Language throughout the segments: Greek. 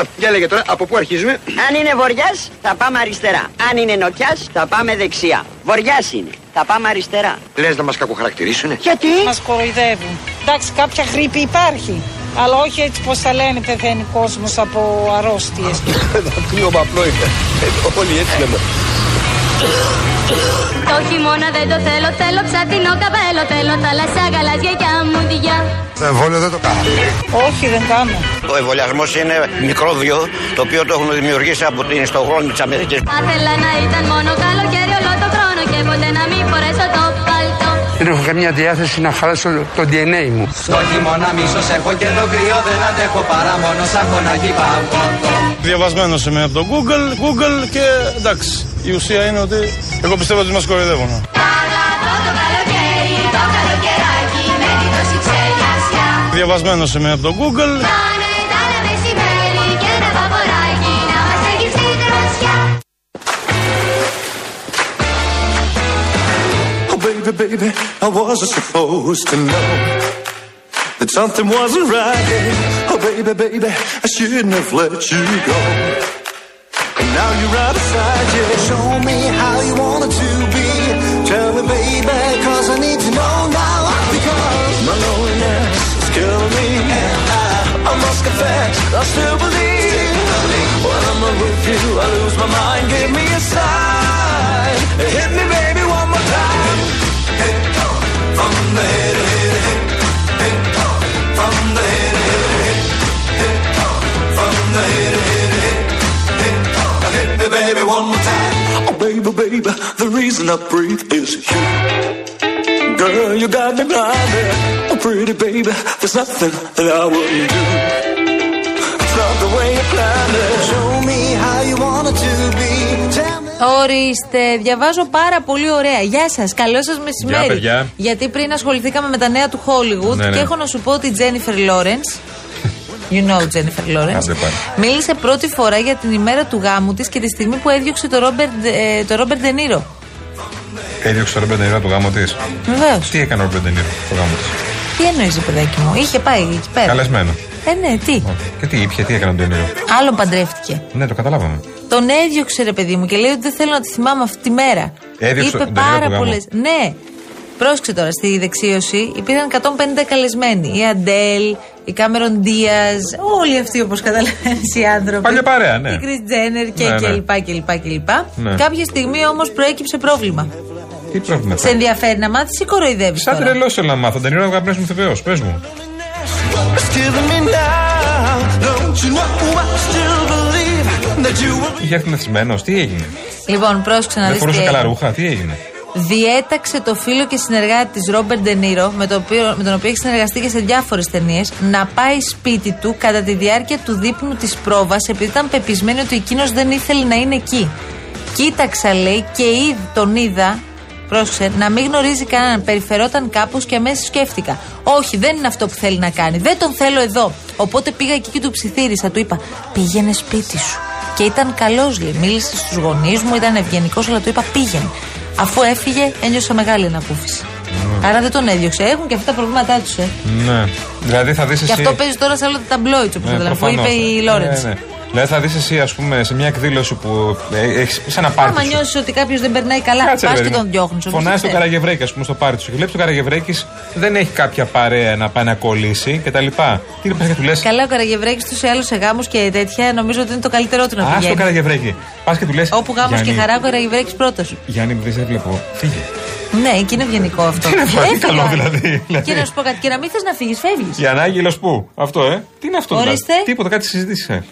Λοιπόν, για λέγε τώρα, από πού αρχίζουμε; Αν είναι βοριάς, θα πάμε αριστερά. Αν είναι νοτιάς, θα πάμε δεξιά. Βοριάς είναι. Θα πάμε αριστερά. Λες να μας κακοχαρακτηρίσουνε; Γιατί; Μας κοροϊδεύουν. Εντάξει, κάποια γρήπη υπάρχει. Αλλά όχι έτσι πως θα λένε πεθαίνει κόσμος από αρρώστιες. Το πλοίο απλό είναι. Ε, Όλοι έτσι λέμε. Το χειμώνα δεν το θέλω, θέλω ψατινό καπέλο Θέλω θάλασσα, γαλάζια και αμμουδιά Το εμβόλιο δεν το κάνω. όχι, δεν κάνω. Ο εμβολιασμός είναι μικρόβιο το οποίο το έχουν δημιουργήσει από την στοχόνη της Αμερικής. Θα ήθελα να ήταν μόνο καλοκαίρι όλο το χρόνο Και ποτέ να μην φορέσω το παλτό Δεν έχω καμία διάθεση να χαλάσω το DNA μου. Στο χειμώνα μίσος έχω και το κρύο δεν αντέχω παρά μόνο σαν φωνάκι πάω Διαβασμένος είμαι από το Google, Google και εντάξει. Η ουσία είναι ότι εγώ πιστεύω ότι μας κοροϊδεύουν. Παραδώ το καλοκαίρι, το καλοκαιράκι Μένει τόση ξελιασιά Διαβασμένος είμαι από το Google. Oh, baby, I wasn't supposed to know that something wasn't right. Oh, baby, baby, I shouldn't have let you go. And now you're of sight, yeah. Show me how you want it to be. Tell me, baby, cause I need to know now. Because my loneliness is killing me. And I, I must confess, I still believe. When I'm with you, I lose my mind. Give me a sign. Hit me, Oh, reason I breathe is you. Girl, you got me blinded. Oh, pretty baby, there's nothing that I wouldn't do. It's not the way you planned it. Show me how you want it to be. Tell me. Ορίστε, διαβάζω πάρα πολύ ωραία. Γεια σας, καλό σας μεσημέρι. Γεια, παιδιά. Γιατί πριν ασχοληθήκαμε με τα νέα του Hollywood Ναι, ναι. και έχω να σου πω ότι η Jennifer Lawrence. You know Jennifer Lawrence. Άντε πάλι. Μίλησε πρώτη φορά για την ημέρα του γάμου της και τη στιγμή που έδιωξε το Ρόμπερτ ε, το Robert De Niro. Έδιωξε το Ρόμπερτ Ντε Νίρο απ' το γάμο της. Βεβαίως. Τι έκανε ο Ρόμπερτ Ντε Νίρο στο γάμο της; Τι εννοείς, παιδάκι μου; Είχε πάει εκεί πέρα. Καλεσμένο. Ε, ναι, τι; Και τι ήπια, τι έκανε ο Ντε Νίρο. Άλλον παντρεύτηκε. Ναι, το καταλάβαμε. Τον έδιωξε, ρε παιδί μου, και λέει ότι δεν θέλω να τη θυμάμαι αυτή τη μέρα. Έδιωξε Είπε τον Ντε Νίρο πάρα του γάμου. πολλές. Ναι. Πρόσεξε τώρα, στη δεξίωση υπήρχαν 150 καλεσμένοι. Η Αντέλ, η Κάμερον Ντίαζ, όλοι αυτοί όπως καταλαβαίνεις οι άνθρωποι. Παλιά παρέα, ναι. Η Κρις Τζένερ και Ναι, ναι. κλπ. κλπ, κλπ. Ναι. Κάποια στιγμή όμως προέκυψε πρόβλημα. Τι πρόβλημα Σε θα ενδιαφέρει να μάθεις ή κοροϊδεύεις. Σαν τρελός θέλω να μάθω. Ντενίρο είναι ο αγαπημένο μου ηθοποιό. Πες μου. It's killing me now. Don't you know I still believe that you will Είχε έρθει μεθυσμένος, τι έγινε; Λοιπόν, πρόσεξε να Δεν δεις. φορούσε καλά ρούχα, τι έγινε; διέταξε το φίλο και συνεργάτη της Ρόμπερτ Ντενίρο, με, το οποίο- με τον οποίο έχει συνεργαστεί και σε διάφορες ταινίες, να πάει σπίτι του κατά τη διάρκεια του δείπνου της πρόβας, επειδή ήταν πεπισμένη ότι εκείνος δεν ήθελε να είναι εκεί. Κοίταξα, λέει, και ήδη τον είδα, πρόσεξε, να μην γνωρίζει κανέναν. Περιφερόταν κάπως και αμέσως σκέφτηκα. Όχι, δεν είναι αυτό που θέλει να κάνει. Δεν τον θέλω εδώ. Οπότε πήγα εκεί και του ψιθύρισα. Του είπα, πήγαινε σπίτι σου. Και ήταν καλός, λέει. Μίλησε στους γονείς μου, ήταν ευγενικός, αλλά του είπα, πήγαινε. Αφού έφυγε, ένιωσα μεγάλη ανακούφιση. Άρα δεν τον έδιωξε. Έχουν και αυτά τα προβλήματά τους, ε. Ναι. Δηλαδή θα δεις εσύ. Και αυτό παίζει τώρα σε όλα τα ταμπλόιτ, όπως Ναι, που προφανώς. είπε η Λόρεντ. Ναι, ναι. Δηλαδή θα δεις εσύ, ας πούμε, σε μια εκδήλωση που έχεις σε ένα Άμα πάρτι. σου. νιώσεις ότι κάποιος δεν περνάει καλά, Κάτσε, πας ρε, και παιδί μου. τον διώχνει. Φωνάζει τον Καραγευρέκη, ας πούμε, στο πάρτι σου. Και βλέπεις τον Καραγευρέκης δεν έχει κάποια παρέα να πάει να κολλήσει κτλ. Τι πα και του λες; Καλά, ο Καραγευρέκης τους σε άλλους σε γάμους και τέτοια νομίζω ότι είναι το καλύτερό του να Α το πηγαίνει. Καραγευρέκη. Πας και του λες. Όπου γάμος και χαρά, ο Καραγευρέκης πρώτος. Γιάννη, δεν σε βλέπω. Φύγε. Ναι, και είναι ευγενικό αυτό. Τι είναι αυτό, τι Έφυγα. καλό δηλαδή. Και να σου πω κάτι, και να μην θες να φύγεις, φεύγεις. Η ανάγγελο πού; Αυτό, ε; Τι είναι αυτό, δηλαδή; Ορίστε. Τίποτα, κάτι συζητήσει.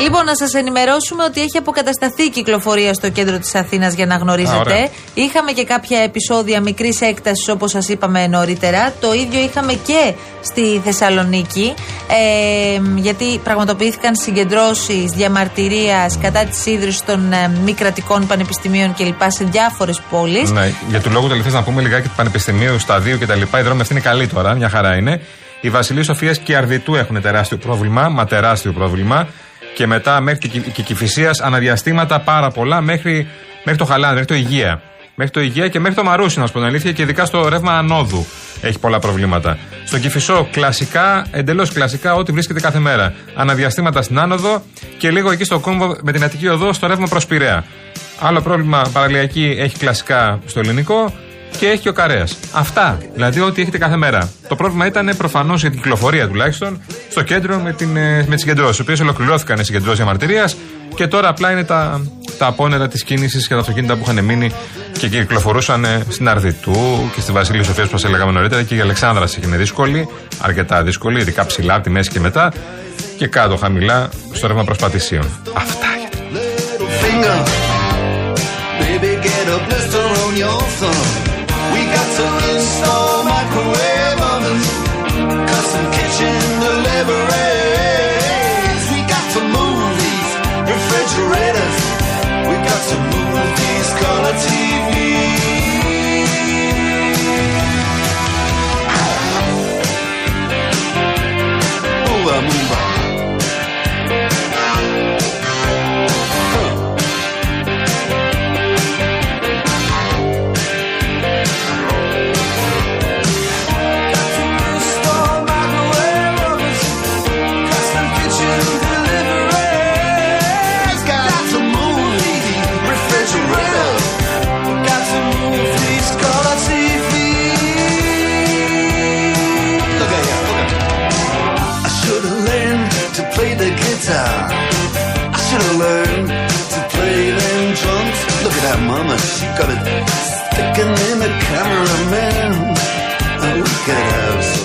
Λοιπόν, να σας ενημερώσουμε ότι έχει αποκατασταθεί η κυκλοφορία στο κέντρο της Αθήνας για να Α, γνωρίζετε. ωραία. είχαμε και κάποια επεισόδια μικρής έκτασης, όπως σας είπαμε νωρίτερα. Το ίδιο είχαμε και στη Θεσσαλονίκη. Ε, γιατί πραγματοποιήθηκαν συγκεντρώσεις διαμαρτυρίας κατά της ίδρυσης των ε, μη κρατικών πανεπιστημίων κλπ. σε διάφορες πόλεις. Ναι, για του λόγου τελευταία να πούμε λιγάκι του Πανεπιστημίου, σταδίου κτλ. Η δρόμη αυτή είναι καλή τώρα, μια χαρά είναι. Η Βασιλή Σοφίας και η Αρδιτού έχουν τεράστιο πρόβλημα, μα τεράστιο πρόβλημα. Και μετά μέχρι και, και Κυφυσία αναδιαστήματα πάρα πολλά μέχρι, μέχρι το Χαλάνδρη, μέχρι το Υγεία. μέχρι το Υγεία και μέχρι το Μαρούσι, να σου πω την αλήθεια, και ειδικά στο ρεύμα ανόδου έχει πολλά προβλήματα. Στο Κυφισό, κλασικά, εντελώς κλασικά, ό,τι βρίσκεται κάθε μέρα. Αναδιαστήματα στην άνοδο και λίγο εκεί στο κόμβο με την Αττική Οδό στο ρεύμα προς Πειραιά. Άλλο πρόβλημα παραλιακή έχει κλασικά στο ελληνικό και έχει και ο Καρέας. Αυτά. Δηλαδή ό,τι έχετε κάθε μέρα. Το πρόβλημα ήταν προφανώς για την κυκλοφορία τουλάχιστον στο κέντρο με, την, ε, με τις συγκεντρώσεις. Οι οποίες ολοκληρώθηκαν οι συγκεντρώσεις διαμαρτυρίας και τώρα απλά είναι τα, τα απόνερα της κίνησης και τα αυτοκίνητα που είχαν μείνει και κυκλοφορούσαν ε, στην Αρδιτού και στη Βασίλη Σοφίας που σα έλεγαμε νωρίτερα και η Αλεξάνδρα είναι δύσκολη, αρκετά δύσκολη, ειδικά ψηλά από τη μέση και μετά και κάτω χαμηλά στο ρεύμα προσπατησίων. Αυτά για finger. We got to install microwave.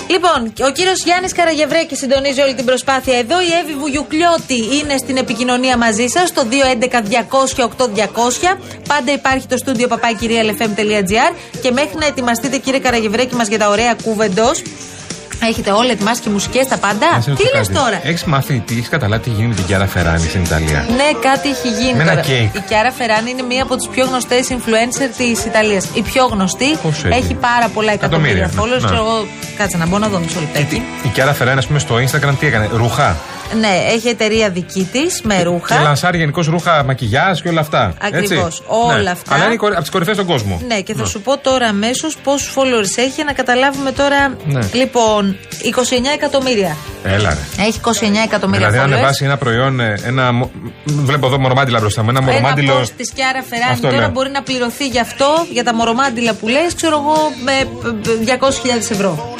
Λοιπόν, ο κύριος Γιάννης Καραγευρέκης συντονίζει όλη την προσπάθεια εδώ. Η Εύη Βουγιουκλιώτη είναι στην επικοινωνία μαζί σας στο 211-200-8200. Πάντα υπάρχει το στούντιο παπάκυριαλεφm.gr και μέχρι να ετοιμαστείτε, κύριε Καραγευρέκη, μας για τα ωραία κούβεντο. Έχετε όλα ετοιμάσει και μουσικές τα πάντα. Τι λες τώρα; Έχεις μάθει, τι έχεις καταλάβει τι γίνει με την Κιάρα Φεράνη στην Ιταλία; Ναι, κάτι έχει γίνει. Με ένα τώρα. κέικ. Η Κιάρα Φεράνη είναι μία από τις πιο γνωστές influencer της Ιταλίας. Η πιο γνωστή. Πόσο έχει; έχει πάρα πολλά εκατομμύρια Εκατομμύρια, followers. ναι. Ξέρω εγώ, κάτσε να μπω να δω μισό λεπτάκι. Η Κιάρα Φεράνη, ας πούμε, στο Instagram τι έκανε, ρουχά. Ναι, έχει εταιρεία δική της με Και ρούχα. λανσάρει γενικώς ρούχα, μακιγιάζ και όλα αυτά. Ακριβώς, έτσι. όλα Ναι. αυτά. Αλλά είναι από τις κορυφαίε στον κόσμο. Ναι, και θα σου πω τώρα αμέσως πόσους followers έχει για να καταλάβουμε τώρα. Ναι. Λοιπόν, 29 εκατομμύρια. Έλα ρε. Έχει 29 εκατομμύρια Δηλαδή, αν followers. ανεβάσει ένα προϊόν, ε, ένα. μο- Βλέπω εδώ μορομάντιλα μπροστά μου. Ένα Ένα μορομάντιλο. post της Κιάρα Φεράνη Αυτό τώρα λέω. μπορεί να πληρωθεί γι' αυτό, για τα μορομάντιλα που λες, ξέρω εγώ, με ε, 200.000 ευρώ.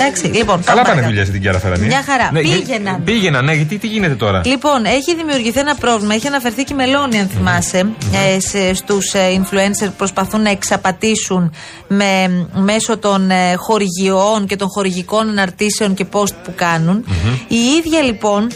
Εντάξει, λοιπόν. Καλά πάμε πάνε παρακάτω. δουλειά στην Κιάρα Φεράνη. Μια χαρά. Ναι, για- Πήγαιναν. Πήγαιναν, ναι, γιατί τι γίνεται τώρα; Λοιπόν, έχει δημιουργηθεί ένα πρόβλημα. Έχει αναφερθεί και η Μελώνη, αν θυμάσαι, ε, σε, στους ε, influencer που προσπαθούν να εξαπατήσουν με, μέσω των ε, χορηγιών και των χορηγικών αναρτήσεων και post που κάνουν. Η ίδια λοιπόν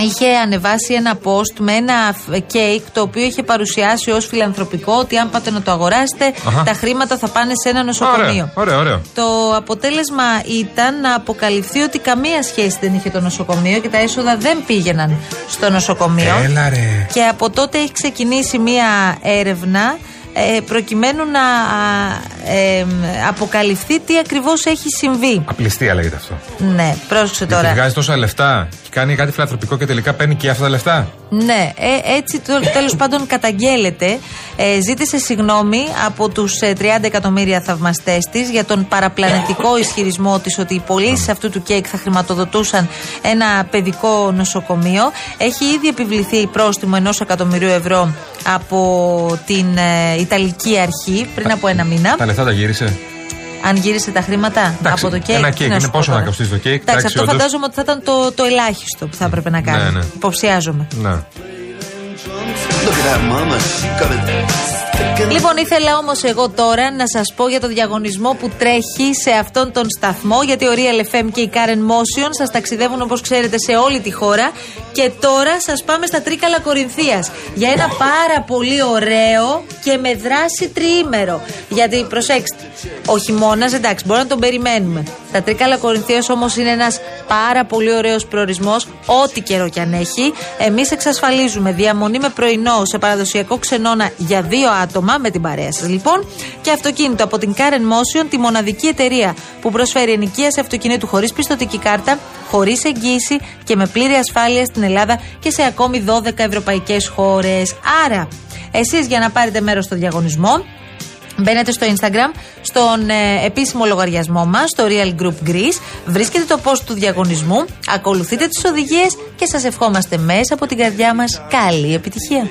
είχε ανεβάσει ένα post με ένα κέικ το οποίο είχε παρουσιάσει ως φιλανθρωπικό ότι αν πάτε να το αγοράσετε Αχα. τα χρήματα θα πάνε σε ένα νοσοκομείο. Ωραίο, ωραίο, ωραίο. Το αποτέλεσμα ήταν να αποκαλυφθεί ότι καμία σχέση δεν είχε το νοσοκομείο και τα έσοδα δεν πήγαιναν στο νοσοκομείο. Έλα ρε. Και από τότε έχει ξεκινήσει μία έρευνα ε, προκειμένου να α, ε, αποκαλυφθεί τι ακριβώς έχει συμβεί. Απληστία λέγεται αυτό. Ναι, πρόσεξε Γιατί τώρα. βγάζει τόσα λεφτά και κάνει κάτι φιλανθρωπικό και τελικά παίρνει και αυτά τα λεφτά. Ναι, ε, έτσι το, τέλος πάντων καταγγέλλεται. Ε, ζήτησε συγγνώμη από τους ε, 30 εκατομμύρια θαυμαστές της για τον παραπλανητικό ισχυρισμό της ότι οι πωλήσεις αυτού του κέικ θα χρηματοδοτούσαν ένα παιδικό νοσοκομείο. Έχει ήδη επιβληθεί πρόστιμο ενός εκατομμυρίου ευρώ από την ε, Ιταλική Αρχή πριν από ένα μήνα. Τα λεφτά τα γύρισε. Αν γύρισε τα χρήματα Εντάξει, από το κέικ. ένα τι κέικ να είναι σου πω πόσο να τώρα. κοστίζει το κέικ, Εντάξει, εντάξει, αυτό όντως. φαντάζομαι ότι θα ήταν το, το ελάχιστο που θα έπρεπε να κάνεις. Ναι, ναι. Υποψιάζομαι. Ναι. Look at that mama, she got it sticking Λοιπόν, ήθελα όμως εγώ τώρα να σας πω για το διαγωνισμό που τρέχει σε αυτόν τον σταθμό. Γιατί ο Real FM και η Karen Motion σας ταξιδεύουν όπως ξέρετε σε όλη τη χώρα. Και τώρα σας πάμε στα Τρίκαλα Κορινθίας για ένα πάρα πολύ ωραίο και με δράση τριήμερο. Γιατί προσέξτε, ο χειμώνας εντάξει, μπορεί να τον περιμένουμε. Τα Τρίκαλα Κορινθίας όμως είναι ένας πάρα πολύ ωραίος προορισμός, ό,τι καιρό κι αν έχει. Εμείς εξασφαλίζουμε διαμονή με πρωινό σε παραδοσιακό ξενώνα για δύο άτομα με την παρέα σας λοιπόν και αυτοκίνητο από την Karen Motion, τη μοναδική εταιρεία που προσφέρει ενοικίαση αυτοκινήτου χωρίς πιστοτική κάρτα, χωρίς εγγύηση και με πλήρη ασφάλεια στην Ελλάδα και σε ακόμη 12 ευρωπαϊκές χώρες. Άρα, εσείς για να πάρετε μέρος στο διαγωνισμό, Μπαίνετε στο Instagram, στον ε, επίσημο λογαριασμό μας, στο Real Group Greece, βρίσκετε το post του διαγωνισμού, ακολουθείτε τις οδηγίες και σας ευχόμαστε μέσα από την καρδιά μας καλή επιτυχία.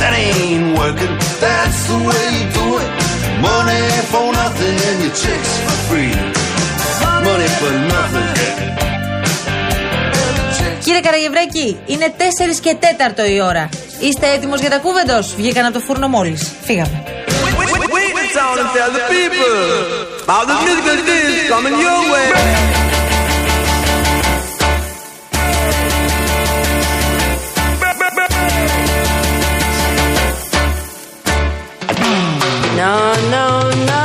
That ain't working, that's the way you do it. Money for nothing and your chicks for free. Money for nothing. Κύριε Καραγευρέκη, είναι 4 και 4 η ώρα. Είστε έτοιμο για τα κούβεντο. Βγήκαν από το φούρνο μόλι. Φύγαμε. No, no, no.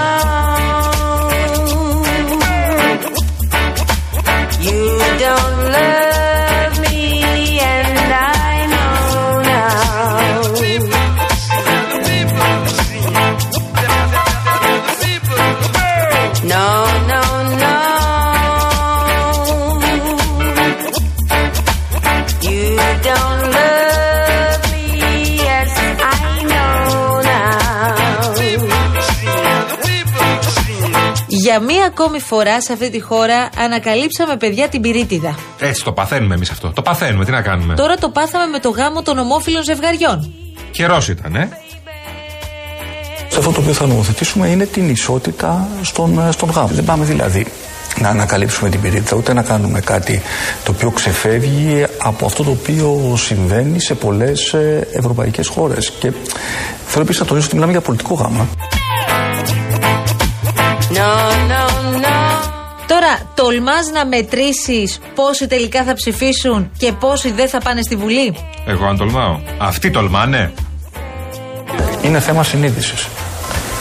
You don't love Για μία ακόμη φορά σε αυτή τη χώρα ανακαλύψαμε παιδιά την πυρίτιδα. Έτσι το παθαίνουμε εμείς αυτό. Το παθαίνουμε, τι να κάνουμε; Τώρα το πάθαμε με το γάμο των ομόφυλων ζευγαριών. Καιρός ήταν, ε; Σε αυτό το οποίο θα νομοθετήσουμε είναι την ισότητα στον, ε, στον γάμο. Δεν πάμε δηλαδή να ανακαλύψουμε την πυρίτιδα, ούτε να κάνουμε κάτι το οποίο ξεφεύγει από αυτό το οποίο συμβαίνει σε πολλές ευρωπαϊκές χώρες. Και θέλω επίσης να τονίσω ότι μιλάμε για πολιτικό γάμο. No, no, no. Τώρα, τολμάς να μετρήσεις πόσοι τελικά θα ψηφίσουν και πόσοι δεν θα πάνε στη Βουλή; Εγώ αν τολμάω. Αυτοί τολμάνε. Είναι θέμα συνείδησης.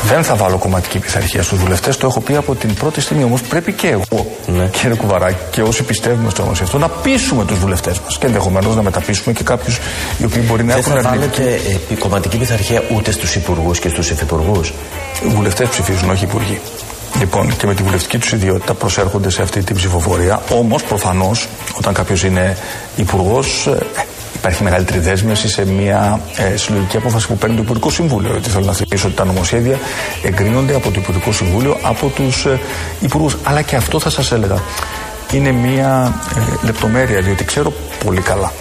Δεν θα βάλω κομματική πειθαρχία στους βουλευτές, το έχω πει από την πρώτη στιγμή. Όμως πρέπει και εγώ, κύριε Κουβαράκη, και όσοι πιστεύουμε στο όνομα αυτό, να πείσουμε τους βουλευτές μας. Και ενδεχομένως να μεταπίσουμε και κάποιους οι οποίοι μπορεί να Δεν έχουν θα αρνητική. βάλετε ε, κομματική πειθαρχία ούτε στους υπουργούς και στους υφυπουργούς; Οι βουλευτές ψηφίζουν, όχι οι υπουργοί. Λοιπόν, και με τη βουλευτική τους ιδιότητα προσέρχονται σε αυτή την ψηφοφορία. Όμως, προφανώς, όταν κάποιος είναι υπουργός, υπάρχει μεγαλύτερη δέσμευση σε μια ε, συλλογική απόφαση που παίρνει το Υπουργικό Συμβούλιο. Γιατί θέλω να θυμίσω ότι τα νομοσχέδια εγκρίνονται από το Υπουργικό Συμβούλιο, από τους ε, υπουργούς. Αλλά και αυτό θα σας έλεγα. Είναι μια ε, λεπτομέρεια, διότι ξέρω πολύ καλά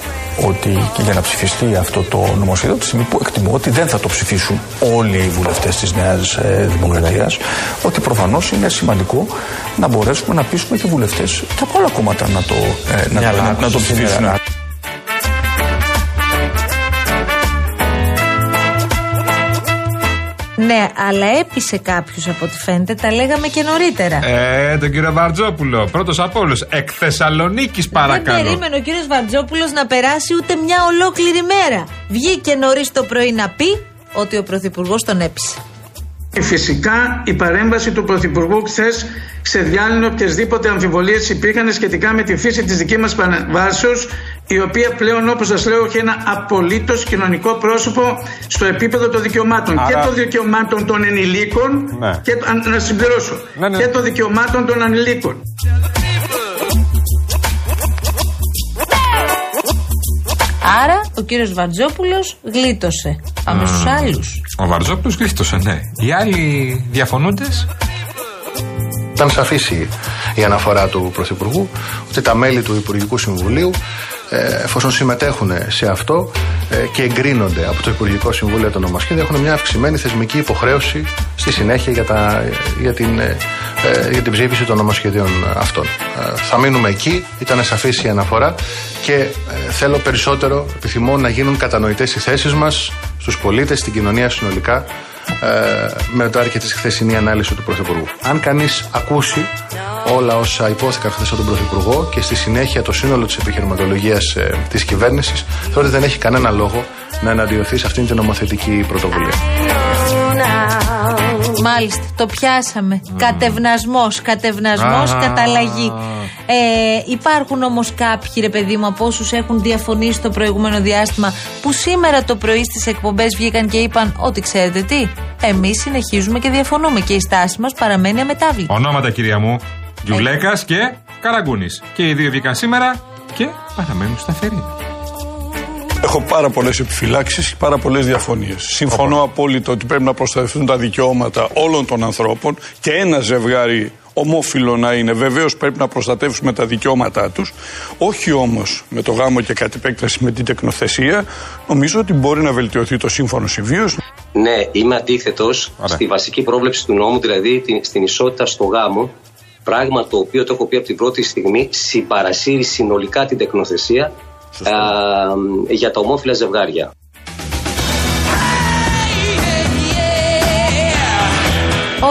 ότι και για να ψηφιστεί αυτό το νομοσχέδιο, τη στιγμή που εκτιμώ ότι δεν θα το ψηφίσουν όλοι οι βουλευτές της Νέας Δημοκρατίας, ότι προφανώς είναι σημαντικό να μπορέσουμε να πείσουμε και βουλευτές και από άλλα κόμματα να το, ε, να, Ναι, αλλά να, να άκουσες το τι ψηφίσουν. Ναι, αλλά έπεισε κάποιου από ό,τι φαίνεται, τα λέγαμε και νωρίτερα. Ε, τον κύριο Βαρτζόπουλο. Πρώτος από όλους. Εκ Θεσσαλονίκης, Δεν παρακαλώ. περίμενε ο κύριος Βαρτζόπουλος να περάσει ούτε μια ολόκληρη μέρα. Βγήκε νωρίς το πρωί να πει ότι ο Πρωθυπουργός τον έπεισε. Φυσικά η παρέμβαση του Πρωθυπουργού χθες ξεδιάλυνε οποιασδήποτε αμφιβολίες υπήρχαν σχετικά με τη φύση της δικής μας παρεμβάσεως, η οποία πλέον, όπως σας λέω, έχει ένα απολύτως κοινωνικό πρόσωπο στο επίπεδο των δικαιωμάτων. Άρα- Και των δικαιωμάτων των ενηλίκων, Ναι. και, το- αν- να συμπληρώσω, Ναι, ναι. και των δικαιωμάτων των ανηλίκων. Άρα ο κύριος Βαρτζόπουλος γλίτωσε. Πάμε στους άλλους. Ο Βαρτζόπουλος γλίστωσε, ναι. Οι άλλοι διαφωνούντες; Ήταν σαφής η, η αναφορά του Πρωθυπουργού ότι τα μέλη του Υπουργικού Συμβουλίου, ε, εφόσον συμμετέχουν σε αυτό ε, και εγκρίνονται από το Υπουργικό Συμβούλιο το νομοσχέδιο, έχουν μια αυξημένη θεσμική υποχρέωση στη συνέχεια για, τα, για, την, ε, ε, για την ψήφιση των νομοσχεδίων αυτών. Ε, θα μείνουμε εκεί, ήταν σαφής η αναφορά και ε, θέλω περισσότερο, επιθυμώ να γίνουν κατανοητές οι θέσεις μας στους πολίτες, στην κοινωνία συνολικά ε, μετά και τη χθεσινή ανάλυση του Πρωθυπουργού. Αν κανείς ακούσει όλα όσα υπόθηκαν χθες από τον Πρωθυπουργό και στη συνέχεια το σύνολο της επιχειρηματολογίας ε, της κυβέρνησης, θεωρώ ότι δεν έχει κανένα λόγο να εναντιωθεί σε αυτήν την νομοθετική πρωτοβουλία. Μάλιστα, το πιάσαμε. Κατευνασμός, κατευνασμός, Α. καταλλαγή. Ε, υπάρχουν όμως κάποιοι, ρε παιδί μου, από όσους έχουν διαφωνήσει το προηγούμενο διάστημα, που σήμερα το πρωί στις εκπομπές βγήκαν και είπαν ότι ξέρετε τι, εμείς συνεχίζουμε και διαφωνούμε και η στάση μας παραμένει αμετάβλητη. Ονόματα, κυρία μου. Γιουβλέκα και Καραγκούνης. Και οι δύο βγήκαν σήμερα και παραμένουν σταθεροί. Έχω πάρα πολλές επιφυλάξεις, πάρα πολλές διαφωνίες. Συμφωνώ απόλυτα ότι πρέπει να προστατευτούν τα δικαιώματα όλων των ανθρώπων και ένα ζευγάρι ομόφυλο να είναι. Βεβαίως πρέπει να προστατεύσουμε τα δικαιώματά τους. Όχι όμως με το γάμο και κατ' επέκταση με την τεκνοθεσία. Νομίζω ότι μπορεί να βελτιωθεί το σύμφωνο συμβίωσης. Ναι, είμαι αντίθετος στη βασική πρόβλεψη του νόμου, δηλαδή την- στην ισότητα στο γάμο. Πράγμα το οποίο το έχω πει από την πρώτη στιγμή, συμπαρασύρει συνολικά την τεκνοθεσία α, για τα ομόφυλα ζευγάρια.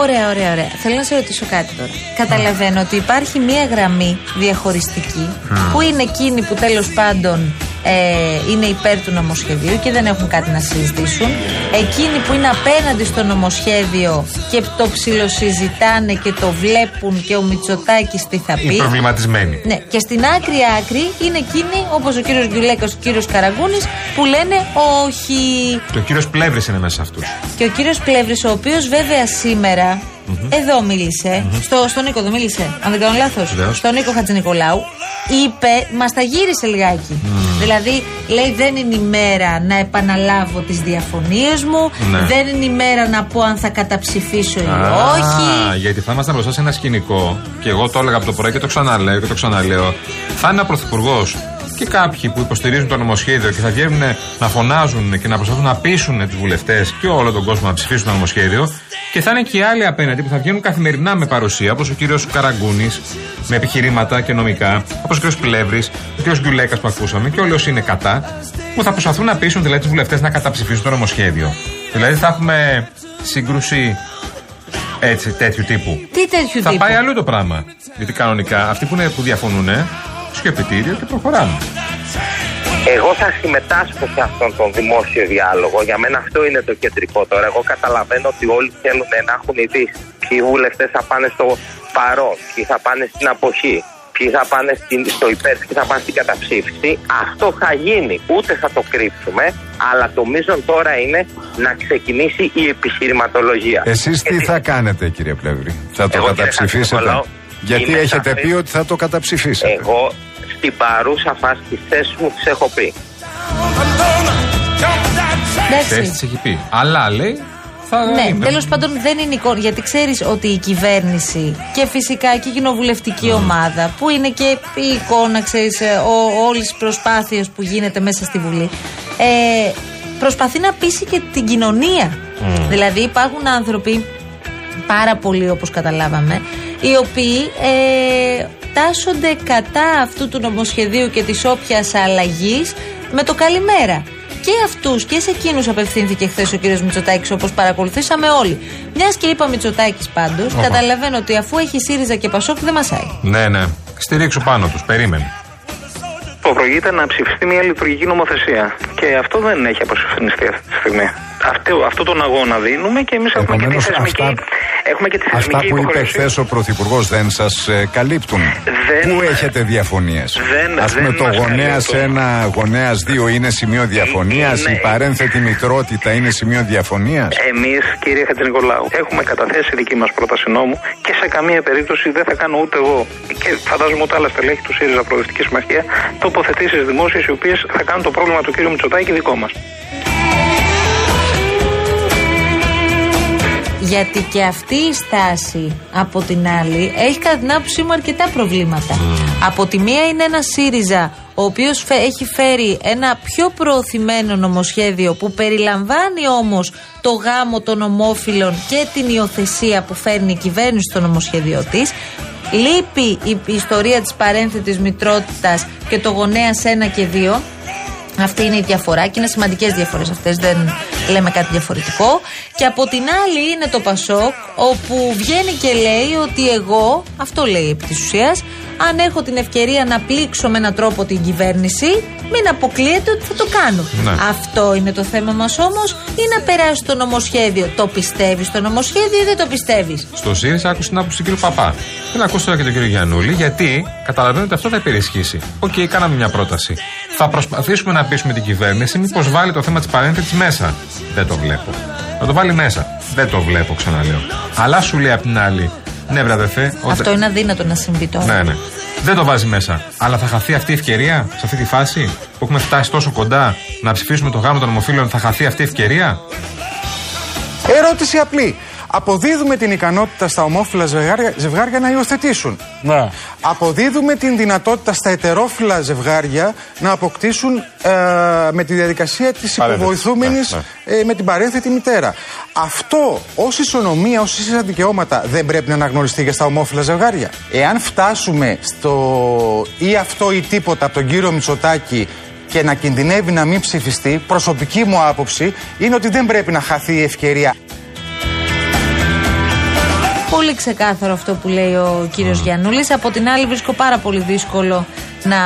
Ωραία, ωραία, ωραία. Θέλω να σε ρωτήσω κάτι τώρα. Καταλαβαίνω ότι υπάρχει μία γραμμή διαχωριστική που είναι εκείνοι που τέλος πάντων ε, είναι υπέρ του νομοσχεδίου και δεν έχουν κάτι να συζητήσουν. Εκείνοι που είναι απέναντι στο νομοσχέδιο και το ψιλοσυζητάνε και το βλέπουν και ο Μητσοτάκης τι θα Οι πει. προβληματισμένοι. Ναι, και στην άκρη άκρη είναι εκείνοι όπως ο κύριος Γκουλέκα, ο κύριος Καραγκούνης που λένε όχι. Και ο κύριος Πλεύρης είναι μέσα σε αυτούς. Και ο κύριος Πλεύρης, ο οποίος βέβαια σήμερα εδώ μίλησε, στο, στον Νίκο εδώ μίλησε, αν δεν κάνω λάθος, Βεβαίως. στον Νίκο Χατζηνικολάου, είπε, μας τα γύρισε λιγάκι. Δηλαδή, λέει, δεν είναι η μέρα να επαναλάβω τις διαφωνίες μου, Ναι. δεν είναι η μέρα να πω αν θα καταψηφίσω ή Α, όχι. γιατί θα ήμασταν μπροστά σε ένα σκηνικό και εγώ το έλεγα από το πρωί και το ξαναλέω και το ξαναλέω. Θα είναι ο Πρωθυπουργός και κάποιοι που υποστηρίζουν το νομοσχέδιο και θα βγαίνουν να φωνάζουν και να προσπαθούν να πείσουν τους βουλευτές και όλο τον κόσμο να ψηφίσουν το νομοσχέδιο. Και θα είναι και οι άλλοι απέναντι που θα βγαίνουν καθημερινά με παρουσία, όπως ο κύριος Καραγκούνης, με επιχειρήματα και νομικά, όπως ο κύριος Πλεύρης, ο κύριος Γκουλέκα που ακούσαμε και όλοι όσοι είναι κατά, που θα προσπαθούν να πείσουν δηλαδή τους βουλευτές να καταψηφίσουν το νομοσχέδιο. Δηλαδή θα έχουμε σύγκρουση έτσι, τέτοιου τύπου. Τι τέτοιου Θα τύπου; πάει αλλού το πράγμα. Γιατί κανονικά αυτοί που, είναι, που διαφωνούν, σκεπιτήριο και προχωράμε. Εγώ θα συμμετάσχω σε αυτόν τον δημόσιο διάλογο. Για μένα αυτό είναι το κεντρικό τώρα. Εγώ καταλαβαίνω ότι όλοι θέλουν να έχουν ειδήσει. Ποιοι βουλευτές θα πάνε στο παρόν, ποιοι θα πάνε στην αποχή, ποιοι θα πάνε στην- στο υπέρ, ποιοι θα πάνε στην καταψήφιση. Αυτό θα γίνει. Ούτε θα το κρύψουμε. Αλλά το μείζον τώρα είναι να ξεκινήσει η επιχειρηματολογία. Εσείς τι θα κάνετε κύριε Πλεύρη, θα το Εγώ, κύριε καταψηφίσετε; Χατζηνικολάου, Γιατί είμαι έχετε σαφής. πει ότι θα το καταψηφίσετε; Εγώ στην παρούσα φάση της θέσης μου τις έχω πει. Εντάξει. Θέσης τη έχει πει. Αλλά λέει. Θα Ναι, είναι. τέλος πάντων δεν είναι εικόνα. Γιατί ξέρεις ότι η κυβέρνηση και φυσικά και η κοινοβουλευτική ομάδα, που είναι και η εικόνα, ξέρεις, όλη τη προσπάθεια που γίνεται μέσα στη Βουλή, ε, προσπαθεί να πείσει και την κοινωνία. Δηλαδή υπάρχουν άνθρωποι, πάρα πολλοί όπως καταλάβαμε, οι οποίοι ε, τάσσονται κατά αυτού του νομοσχεδίου και της όποιας αλλαγής με το καλημέρα. Και αυτούς και σε εκείνους απευθύνθηκε χθες ο κ. Μητσοτάκης, όπως παρακολουθήσαμε όλοι. Μιας και είπα Μητσοτάκης πάντως, Οχα. καταλαβαίνω ότι αφού έχει ΣΥΡΙΖΑ και Πασόκ δεν μασάει. Ναι, ναι. Στηρίξω πάνω τους. Περίμενε. Προπρογείται να ψηφιστεί μια λειτουργική νομοθεσία. Και αυτό δεν έχει αποσυφθενιστεί αυτή τη στιγμή. Αυτό, αυτό τον αγώνα δίνουμε και εμείς έχουμε και τη Επομένως, θεσμική, αυτά- έχουμε και τη Αυτά θεσμική που είπε υποχρέωση. χθες ο Πρωθυπουργός δεν σας καλύπτουν. Δεν- Πού έχετε διαφωνίες; Δεν- Α πούμε δεν το μας γονέας καλύπτουν. 1, γονέας 2 είναι σημείο διαφωνίας; Ναι. Η παρένθετη μητρότητα είναι σημείο διαφωνίας; Εμείς, κύριε Χατζηνικολάου, έχουμε καταθέσει δική μας πρόταση νόμου και σε καμία περίπτωση δεν θα κάνω ούτε εγώ και φαντάζομαι ούτε άλλα στελέχη του ΣΥΡΙΖΑ Προοδευτικής Συμμαχίας τοποθετήσεις δημόσιες οι οποίες θα κάνουν το πρόβλημα του κύριου Μητσοτάκη δικό μας. Γιατί και αυτή η στάση από την άλλη έχει κατά την άποψή μου αρκετά προβλήματα. Από τη μία είναι ένα ΣΥΡΙΖΑ ο οποίος φε- έχει φέρει ένα πιο προωθημένο νομοσχέδιο που περιλαμβάνει όμως το γάμο των ομόφυλων και την υιοθεσία που φέρνει η κυβέρνηση στο νομοσχέδιο της. Λείπει η, η ιστορία της παρένθετης μητρότητας και το γονέας 1 και 2. Αυτή είναι η διαφορά και είναι σημαντικές διαφορές αυτές. Δεν λέμε κάτι διαφορετικό. Και από την άλλη είναι το Πασόκ, όπου βγαίνει και λέει ότι εγώ, αυτό λέει επί της ουσίας, αν έχω την ευκαιρία να πλήξω με έναν τρόπο την κυβέρνηση, μην αποκλείεται ότι θα το κάνω. Ναι. Αυτό είναι το θέμα μας όμως, ή να περάσει το νομοσχέδιο. Το πιστεύεις το νομοσχέδιο ή δεν το πιστεύεις; Στο ΣΥΡΙΖΑ άκουσα την άποψη του κ. Παπά. Θέλω να ακούσω τώρα και τον κύριο Γιαννούλη, γιατί καταλαβαίνω ότι αυτό θα υπερισχύσει. Οκ, κάναμε μια πρόταση. Θα προσπαθήσουμε να πείσουμε την κυβέρνηση μήπως βάλει το θέμα της παρένθετης μέσα. Δεν το βλέπω. Να το βάλει μέσα. Δεν το βλέπω, ξαναλέω. Αλλά σου λέει απ' την άλλη, ναι, βρε αδερφέ, όταν- Αυτό είναι αδύνατο να συμβεί τώρα. Ναι, ναι. Δεν το βάζει μέσα. Αλλά θα χαθεί αυτή η ευκαιρία σε αυτή τη φάση που έχουμε φτάσει τόσο κοντά να ψηφίσουμε το γάμο των ομοφύλων. Θα χαθεί αυτή η ευκαιρία; Ερώτηση απλή. Αποδίδουμε την ικανότητα στα ομόφυλα ζευγάρια, ζευγάρια να υιοθετήσουν. Ναι. Αποδίδουμε την δυνατότητα στα ετερόφυλα ζευγάρια να αποκτήσουν ε, με τη διαδικασία της Παρένθετη. υποβοηθούμενης Ναι, ε, με την παρένθετη μητέρα. Αυτό ως ισονομία, ως ίσα δικαιώματα δεν πρέπει να αναγνωριστεί και στα ομόφυλα ζευγάρια. Εάν φτάσουμε στο ή αυτό ή τίποτα από τον κύριο Μητσοτάκη και να κινδυνεύει να μην ψηφιστεί, προσωπική μου άποψη είναι ότι δεν πρέπει να χαθεί η ευκαιρία Πολύ ξεκάθαρο αυτό που λέει ο κύριος Γιαννούλης. Από την άλλη βρίσκω πάρα πολύ δύσκολο να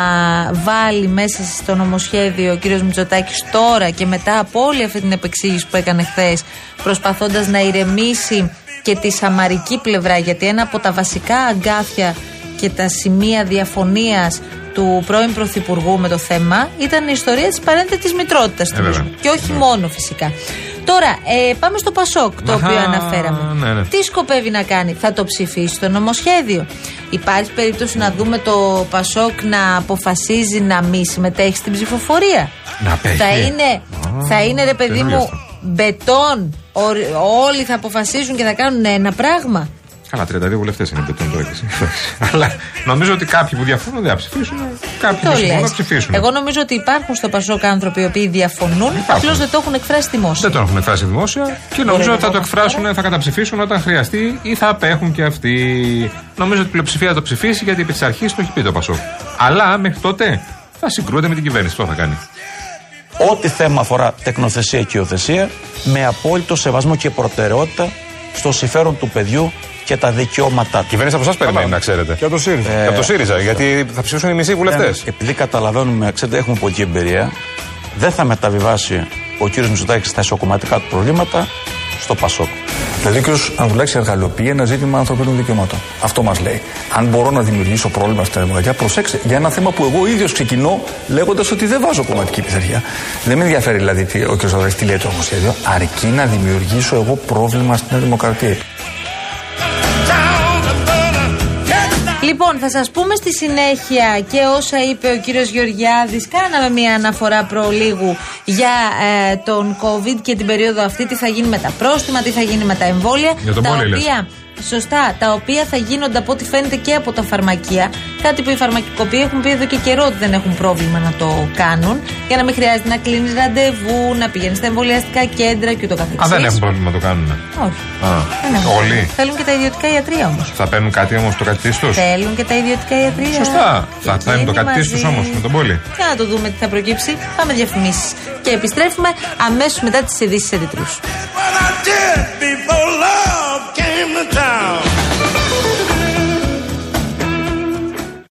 βάλει μέσα στο νομοσχέδιο ο κύριος Μητσοτάκης τώρα και μετά από όλη αυτή την επεξήγηση που έκανε χθες, προσπαθώντας να ηρεμήσει και τη σαμαρική πλευρά γιατί ένα από τα βασικά αγκάθια και τα σημεία διαφωνίας του πρώην Πρωθυπουργού με το θέμα ήταν η ιστορία της παρένθετης μητρότητας του βέβαια. και όχι μόνο φυσικά. Τώρα, ε, πάμε στο Πασόκ, το Αχα, οποίο αναφέραμε. ναι, ναι. Τι σκοπεύει να κάνει, θα το ψηφίσει το νομοσχέδιο. Υπάρχει περίπτωση να δούμε το Πασόκ να αποφασίζει να μη συμμετέχει στην ψηφοφορία; Να απέχει. Θα είναι, θα είναι ρε παιδί καινούριο μου, αυτό. μπετόν. Ο- όλοι θα αποφασίζουν και θα κάνουν ένα πράγμα. Καλά, 32 βουλευτές είναι μπετόν τώρα και εσύ. Αλλά νομίζω ότι κάποιοι που διαφωνούν δεν θα ψηφίσουν. Κάποιοι Το που συμφωνούν λες. θα ψηφίσουν. Εγώ νομίζω ότι υπάρχουν στο Πασόκ άνθρωποι οι οποίοι διαφωνούν, απλώς δεν το έχουν εκφράσει δημόσια. Δεν το έχουν εκφράσει δημόσια και νομίζω ότι θα το εκφράσουν, θα καταψηφίσουν όταν χρειαστεί ή θα απέχουν και αυτοί. Νομίζω ότι η πλειοψηφία θα το ψηφίσει γιατί επί της αρχής το έχει πει το Πασόκ. Αλλά μέχρι τότε θα συγκρούεται με την κυβέρνηση. Αυτό θα κάνει. Ό,τι θέμα αφορά τεκνοθεσία και υιοθεσία με απόλυτο σεβασμό και προτεραιότητα στο συμφέρον του παιδιού και τα δικαιώματά του. Η κυβέρνηση από εσάς περιμένει, να ξέρετε. Και από το ΣΥΡΙΖΑ. Και από το ΣΥΡΙΖΑ, γιατί θα ψηφίσουν οι μισοί βουλευτές. Ναι, επειδή καταλαβαίνουμε, ξέρετε, έχουμε πολιτική εμπειρία, δεν θα μεταβιβάσει ο κύριος Μητσοτάκης τα ισοκομματικά του προβλήματα στο Πασόκ. Δηλαδή, ο κ. Ανδρουλάκη εργαλειοποιεί ένα ζήτημα ανθρωπίνων δικαιωμάτων. Αυτό μας λέει. Αν μπορώ να δημιουργήσω πρόβλημα στην δημοκρατία, προσέξτε για ένα θέμα που εγώ ίδιος ξεκινώ λέγοντας ότι δεν βάζω κομματική πειθαρχία. Δεν με ενδιαφέρει δηλαδή τι, ο κ. Ανδρουλάκη τι λέει το νομοσχέδιο, αρκεί να δημιουργήσω εγώ πρόβλημα στην δημοκρατία. Λοιπόν, θα σας πούμε στη συνέχεια και όσα είπε ο κύριος Γεωργιάδης. Κάναμε μια αναφορά προλίγου για ε, τον COVID και την περίοδο αυτή. Τι θα γίνει με τα πρόστιμα, τι θα γίνει με τα εμβόλια. Για τον τα πόλη, λες. οποία, Σωστά, τα οποία θα γίνονται από ό,τι φαίνεται και από τα φαρμακεία. Κάτι που οι φαρμακοποιοί έχουν πει εδώ και καιρό ότι δεν έχουν πρόβλημα να το κάνουν. Για να μην χρειάζεται να κλείνεις ραντεβού, να πηγαίνεις στα εμβολιαστικά κέντρα και ούτω καθεξής. Α, δεν έχουν πρόβλημα να το κάνουν. Όχι. Α, Δεν έχουν. όλοι. Θέλουν και τα ιδιωτικά ιατρία όμως. Θα παίρνουν κάτι όμως το κατητή τους; Θέλουν και τα ιδιωτικά ιατρία. Σωστά. Θα Εκείνοι παίρνουν το κατητή μαζί. τους όμως με τον πόλη. Για να το δούμε τι θα προκύψει. Πάμε διαφημίσεις. Και επιστρέφουμε αμέσως μετά τις ειδήσεις σε in the town.